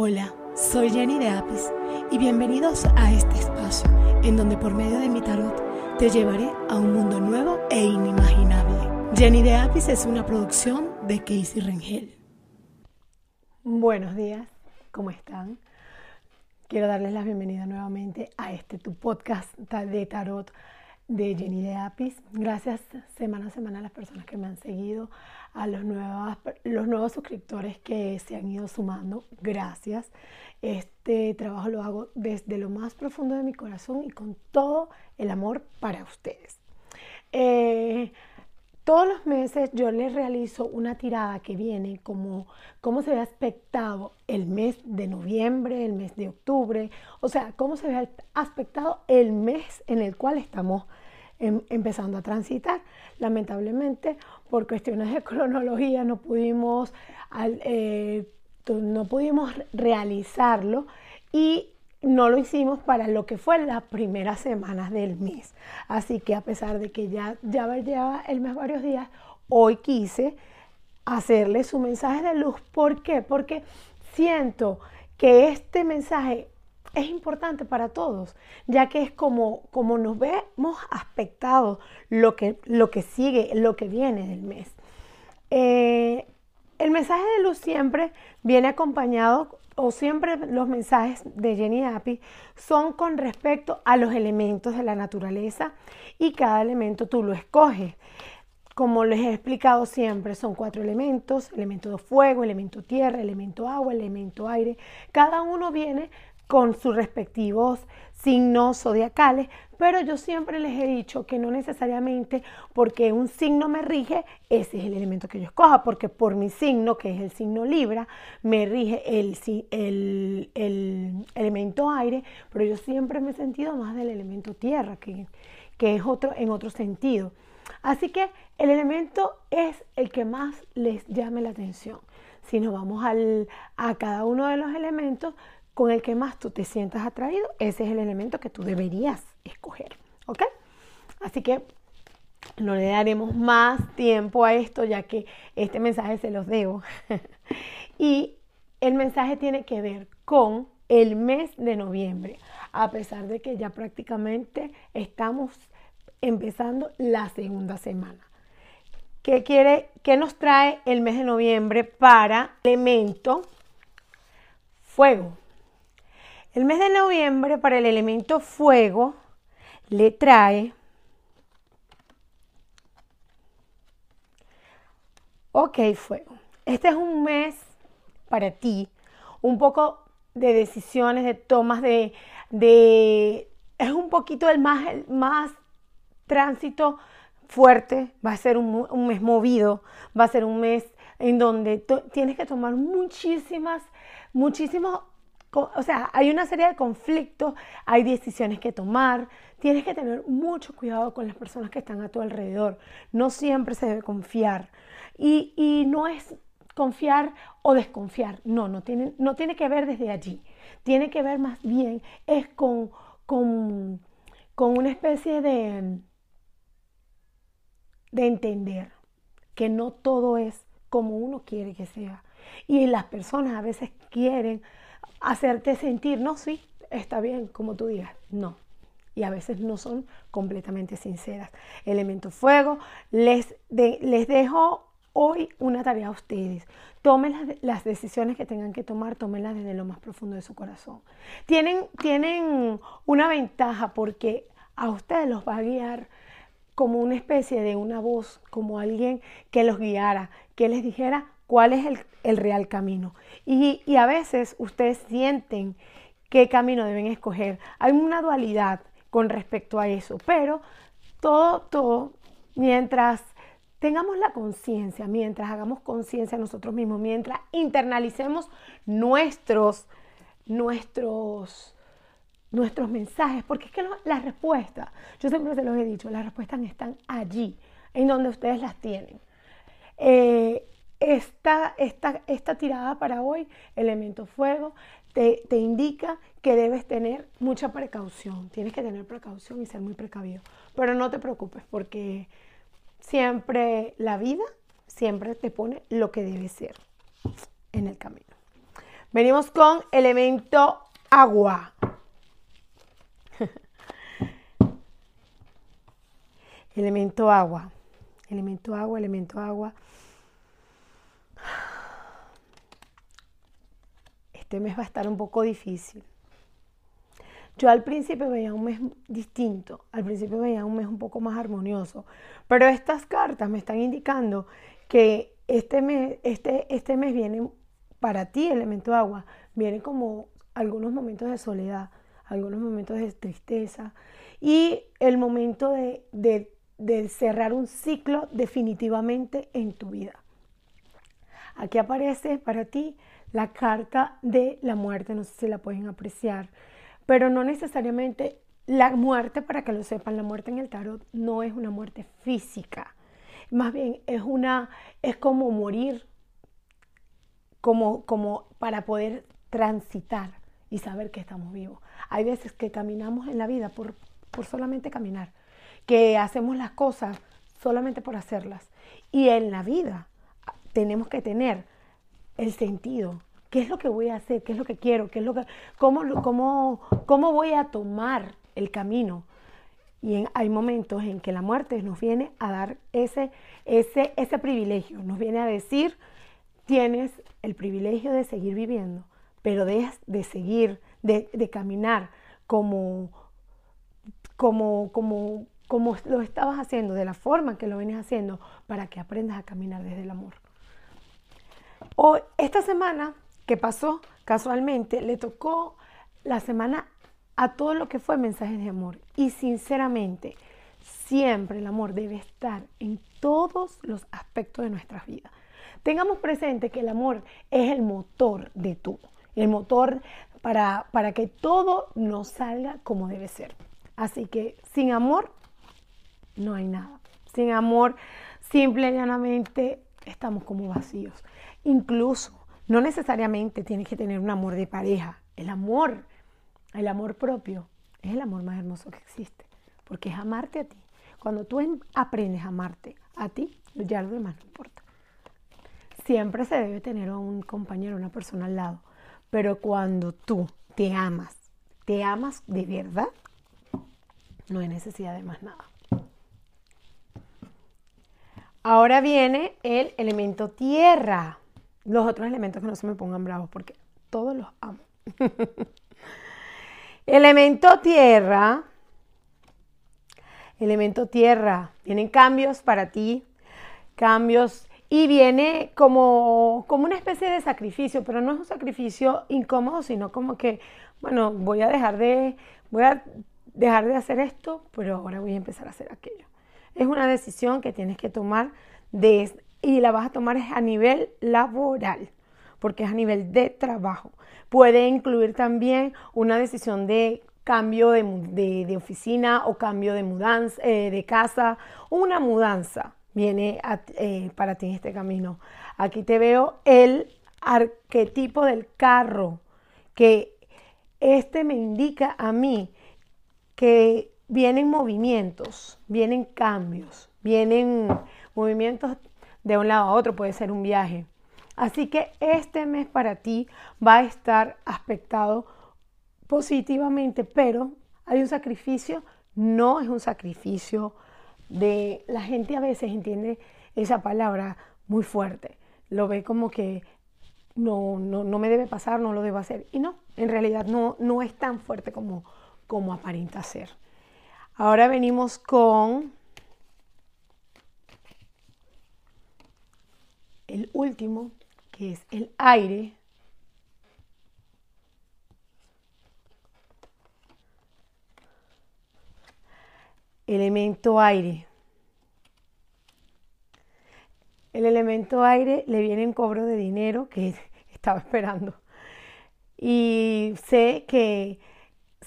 Hola, soy Jenny de Apis y bienvenidos a este espacio en donde por medio de mi tarot te llevaré a un mundo nuevo e inimaginable. Jenny de Apis es una producción de Casey Rengel. Buenos días, ¿cómo están? Quiero darles la bienvenida nuevamente a este tu podcast de tarot de Jenny de Apis. Gracias semana a semana a las personas que me han seguido, a los nuevos, los nuevos suscriptores que se han ido sumando. Gracias. Este trabajo lo hago desde lo más profundo de mi corazón y con todo el amor para ustedes. Eh, todos los meses yo les realizo una tirada que viene como cómo se ve aspectado el mes de noviembre, el mes de octubre, o sea, cómo se ve aspectado el mes en el cual estamos em, empezando a transitar. Lamentablemente, por cuestiones de cronología no pudimos, eh, no pudimos realizarlo y no lo hicimos para lo que fue las primeras semanas del mes. Así que a pesar de que ya, ya el mes varios días, hoy quise hacerle su mensaje de luz. ¿Por qué? Porque siento que este mensaje es importante para todos, ya que es como, como nos vemos aspectados lo que, lo que sigue, lo que viene del mes. Eh, el mensaje de luz siempre viene acompañado o siempre los mensajes de Jenny Api son con respecto a los elementos de la naturaleza y cada elemento tú lo escoges. Como les he explicado siempre, son cuatro elementos, elemento de fuego, elemento tierra, elemento agua, elemento aire. Cada uno viene con sus respectivos signos zodiacales, pero yo siempre les he dicho que no necesariamente porque un signo me rige, ese es el elemento que yo escoja, porque por mi signo, que es el signo Libra, me rige el, el, el elemento aire, pero yo siempre me he sentido más del elemento tierra, que, que es otro en otro sentido. Así que el elemento es el que más les llame la atención. Si nos vamos al, a cada uno de los elementos, con el que más tú te sientas atraído, ese es el elemento que tú deberías escoger. ¿Ok? Así que no le daremos más tiempo a esto, ya que este mensaje se los debo. y el mensaje tiene que ver con el mes de noviembre, a pesar de que ya prácticamente estamos empezando la segunda semana. ¿Qué, quiere, qué nos trae el mes de noviembre para elemento fuego? El mes de noviembre para el elemento fuego le trae, ok fuego, este es un mes para ti, un poco de decisiones, de tomas de, de es un poquito el más, más tránsito fuerte, va a ser un, un, mes movido, va a ser un mes en donde tienes que tomar muchísimas, muchísimos o sea, hay una serie de conflictos, hay decisiones que tomar, tienes que tener mucho cuidado con las personas que están a tu alrededor. No siempre se debe confiar. Y, no es confiar o desconfiar, no, no tiene, no tiene que ver desde allí. Tiene que ver más bien, es con, con, con una especie de, de entender que no todo es como uno quiere que sea. Y las personas a veces quieren hacerte sentir, no, sí, está bien, como tú digas, no. Y a veces no son completamente sinceras. Elemento fuego, les, les dejo hoy una tarea a ustedes. Tomen las, las, decisiones que tengan que tomar, tómenlas desde lo más profundo de su corazón. Tienen, tienen una ventaja porque a ustedes los va a guiar como una especie de una voz, como alguien que los guiara, que les dijera, cuál es el, real camino. Y, y, a veces ustedes sienten qué camino deben escoger. Hay una dualidad con respecto a eso, pero todo, todo, mientras tengamos la conciencia, mientras hagamos conciencia nosotros mismos, mientras internalicemos nuestros, nuestros, nuestros mensajes, porque es que las respuestas, yo siempre se los he dicho, las respuestas están allí, en donde ustedes las tienen. Eh, esta, esta, esta tirada para hoy, elemento fuego, te, te, indica que debes tener mucha precaución. Tienes que tener precaución y ser muy precavido. Pero no te preocupes porque siempre la vida siempre te pone lo que debe ser en el camino. Venimos con elemento agua. elemento agua. Elemento agua, elemento agua. Este mes va a estar un poco difícil. Yo al principio veía un mes distinto, al principio veía un mes un poco más armonioso, pero estas cartas me están indicando que este mes, este, este mes viene para ti, elemento agua, viene como algunos momentos de soledad, algunos momentos de tristeza y el momento de, de cerrar un ciclo definitivamente en tu vida. Aquí aparece para ti la carta de la muerte, no sé si la pueden apreciar pero no necesariamente la muerte, para que lo sepan, la muerte en el tarot no es una muerte física, más bien es una, es como morir, como, como para poder transitar y saber que estamos vivos. Hay veces que caminamos en la vida por, por solamente caminar, que hacemos las cosas solamente por hacerlas. Y en la vida tenemos que tener el sentido, ¿Qué es lo que voy a hacer? ¿Qué es lo que quiero? ¿Qué es lo que, cómo, cómo, ¿Cómo voy a tomar el camino? Y hay momentos en que la muerte nos viene a dar ese, ese, ese privilegio, nos viene a decir, tienes el privilegio de seguir viviendo, pero de, de seguir, de, de, caminar como, como, como, como lo estabas haciendo, de la forma que lo vienes haciendo, para que aprendas a caminar desde el amor. Hoy, esta semana ¿Qué pasó? Casualmente le tocó la semana a todo lo que fue mensajes de amor. Y sinceramente, siempre el amor debe estar en todos los aspectos de nuestras vidas. Tengamos presente que el amor es el motor de todo, el motor para, para que todo nos salga como debe ser. Así que sin amor no hay nada. Sin amor, simple y llanamente estamos como vacíos. Incluso no necesariamente tienes que tener un amor de pareja. El amor, el amor propio, es el amor más hermoso que existe, porque es amarte a ti. Cuando tú aprendes a amarte a ti, ya lo demás no importa. Siempre se debe tener a un compañero, una persona al lado, pero cuando tú te amas, te amas de verdad, no hay necesidad de más nada. Ahora viene el elemento tierra los otros elementos que no se me pongan bravos porque todos los amo. elemento tierra. Elemento tierra. Vienen cambios para ti. Cambios. Y viene como, como una especie de sacrificio, pero no es un sacrificio incómodo, sino como que, bueno, voy a dejar de, voy a dejar de hacer esto, pero ahora voy a empezar a hacer aquello. Es una decisión que tienes que tomar de, y la vas a tomar a nivel laboral, porque es a nivel de trabajo. Puede incluir también una decisión de cambio de, oficina o cambio de mudanza, eh, de casa, una mudanza viene eh, para ti en este camino. Aquí te veo el arquetipo del carro, que este me indica a mí que vienen movimientos, vienen cambios, vienen movimientos de un lado a otro, puede ser un viaje. Así que este mes para ti va a estar aspectado positivamente, pero hay un sacrificio, no es un sacrificio de... La gente a veces entiende esa palabra muy fuerte, lo ve como que no, no, me debe pasar, no lo debo hacer. Y no, en realidad no, no es tan fuerte como, como aparenta ser. Ahora venimos con el último, que es el aire, elemento aire. El elemento aire le viene en cobro de dinero que estaba esperando. Y sé que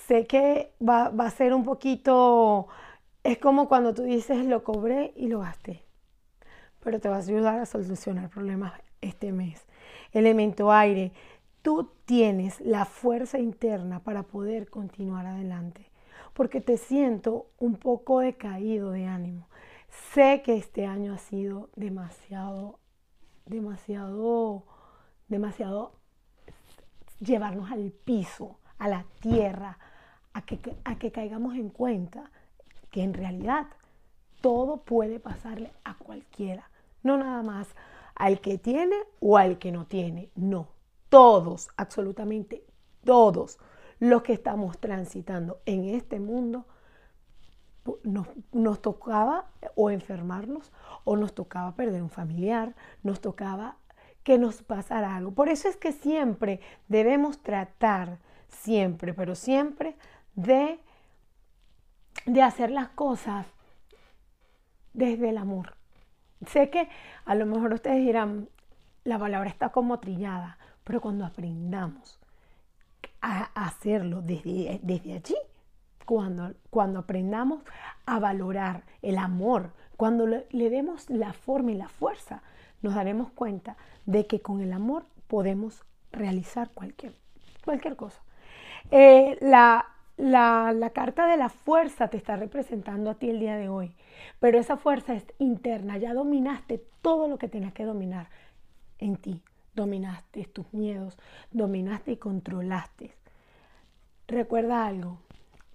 sé que va, a ser un poquito, es como cuando tú dices lo cobré y lo gasté pero te vas a ayudar a solucionar problemas este mes. Elemento aire, tú tienes la fuerza interna para poder continuar adelante, porque te siento un poco decaído de ánimo. Sé que este año ha sido demasiado, demasiado, demasiado llevarnos al piso, a la tierra, a que, a que caigamos en cuenta que en realidad todo puede pasarle a cualquiera, no nada más al que tiene o al que no tiene, no, todos, absolutamente todos los que estamos transitando en este mundo, nos, nos, tocaba o enfermarnos o nos tocaba perder un familiar, nos tocaba que nos pasara algo. Por eso es que siempre debemos tratar, siempre, pero siempre, de, de hacer las cosas desde el amor. Sé que a lo mejor ustedes dirán, la palabra está como trillada, pero cuando aprendamos a hacerlo desde, desde allí, cuando, cuando aprendamos a valorar el amor, cuando le, demos la forma y la fuerza, nos daremos cuenta de que con el amor podemos realizar cualquier, cualquier cosa. Eh, la, la, carta de la fuerza te está representando a ti el día de hoy, pero esa fuerza es interna, ya dominaste todo lo que tenías que dominar en ti, dominaste tus miedos, dominaste y controlaste. Recuerda algo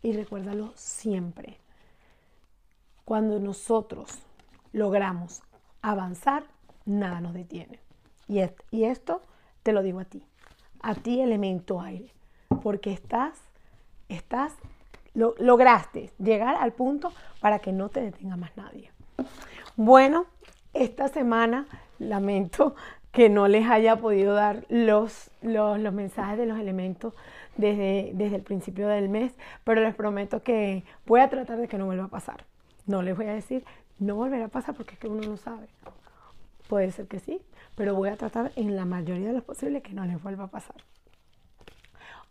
y recuérdalo siempre. Cuando nosotros logramos avanzar, nada nos detiene. Y, y esto te lo digo a ti, a ti elemento aire, porque estás, estás, lo, lograste llegar al punto para que no te detenga más nadie. Bueno, esta semana lamento que no les haya podido dar los, los, mensajes de los elementos desde, desde el principio del mes, pero les prometo que voy a tratar de que no vuelva a pasar. No les voy a decir, no volverá a pasar porque es que uno no sabe. Puede ser que sí, pero voy a tratar en la mayoría de los posibles que no les vuelva a pasar.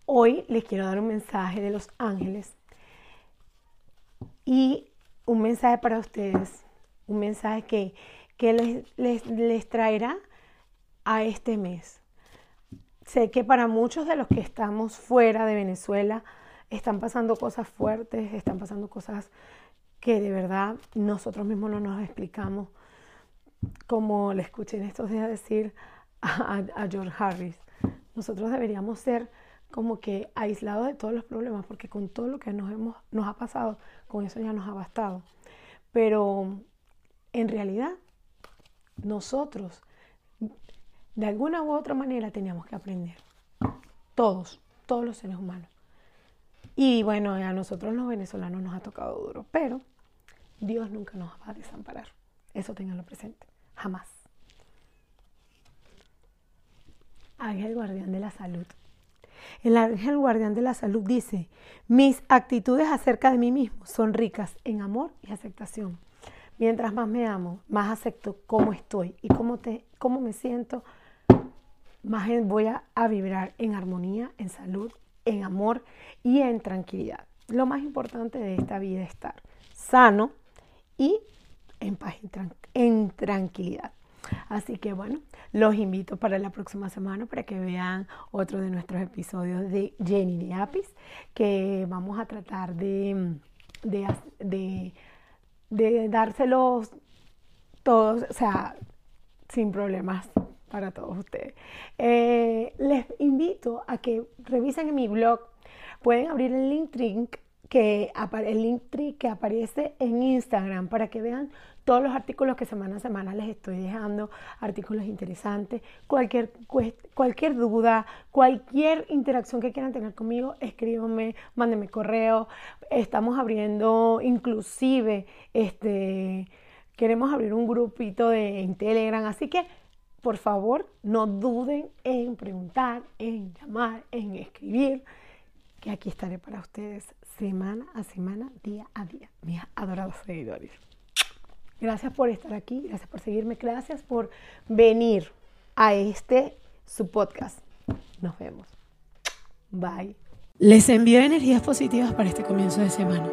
Hoy les quiero dar un mensaje de los ángeles y un mensaje para ustedes, un mensaje que, que les, les, les traerá a este mes. Sé que para muchos de los que estamos fuera de Venezuela están pasando cosas fuertes, están pasando cosas que de verdad nosotros mismos no nos explicamos. Como le escuché en estos días decir a, George Harris, nosotros deberíamos ser como que aislados de todos los problemas, porque con todo lo que nos, hemos, nos ha pasado, con eso ya nos ha bastado. Pero en realidad, nosotros de alguna u otra manera teníamos que aprender. Todos, todos los seres humanos. Y bueno, a nosotros los venezolanos nos ha tocado duro, pero Dios nunca nos va a desamparar. Eso tenganlo presente. Jamás. Ángel guardián de la salud. El ángel guardián de la salud dice, mis actitudes acerca de mí mismo son ricas en amor y aceptación. Mientras más me amo, más acepto cómo estoy y cómo, me siento, más voy a, vibrar en armonía, en salud, en amor y en tranquilidad. Lo más importante de esta vida es estar sano y en paz, en tranquilidad. Así que bueno, los invito para la próxima semana para que vean otro de nuestros episodios de Jenny de Apis, que vamos a tratar de, dárselos todos, o sea, sin problemas para todos ustedes. Eh, les invito a que revisen en mi blog. Pueden abrir el link que, el link que aparece en Instagram para que vean todos los artículos que semana a semana les estoy dejando, artículos interesantes, cualquier, cualquier duda, cualquier interacción que quieran tener conmigo, escríbanme, mándenme correo. Estamos abriendo inclusive, este, queremos abrir un grupito de, en Telegram, así que por favor, no duden en preguntar, en llamar, en escribir, que aquí estaré para ustedes semana a semana, día a día, mis adorados seguidores. Gracias por estar aquí, gracias por seguirme, gracias por venir a este su podcast. Nos vemos. Bye. Les envío energías positivas para este comienzo de semana.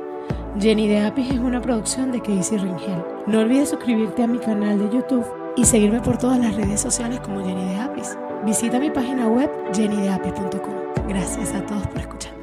Jenny de Apis es una producción de Casey Ringel. No olvides suscribirte a mi canal de YouTube y seguirme por todas las redes sociales como Jenny de Apis. Visita mi página web jennydeapis.com. Gracias a todos por escuchar.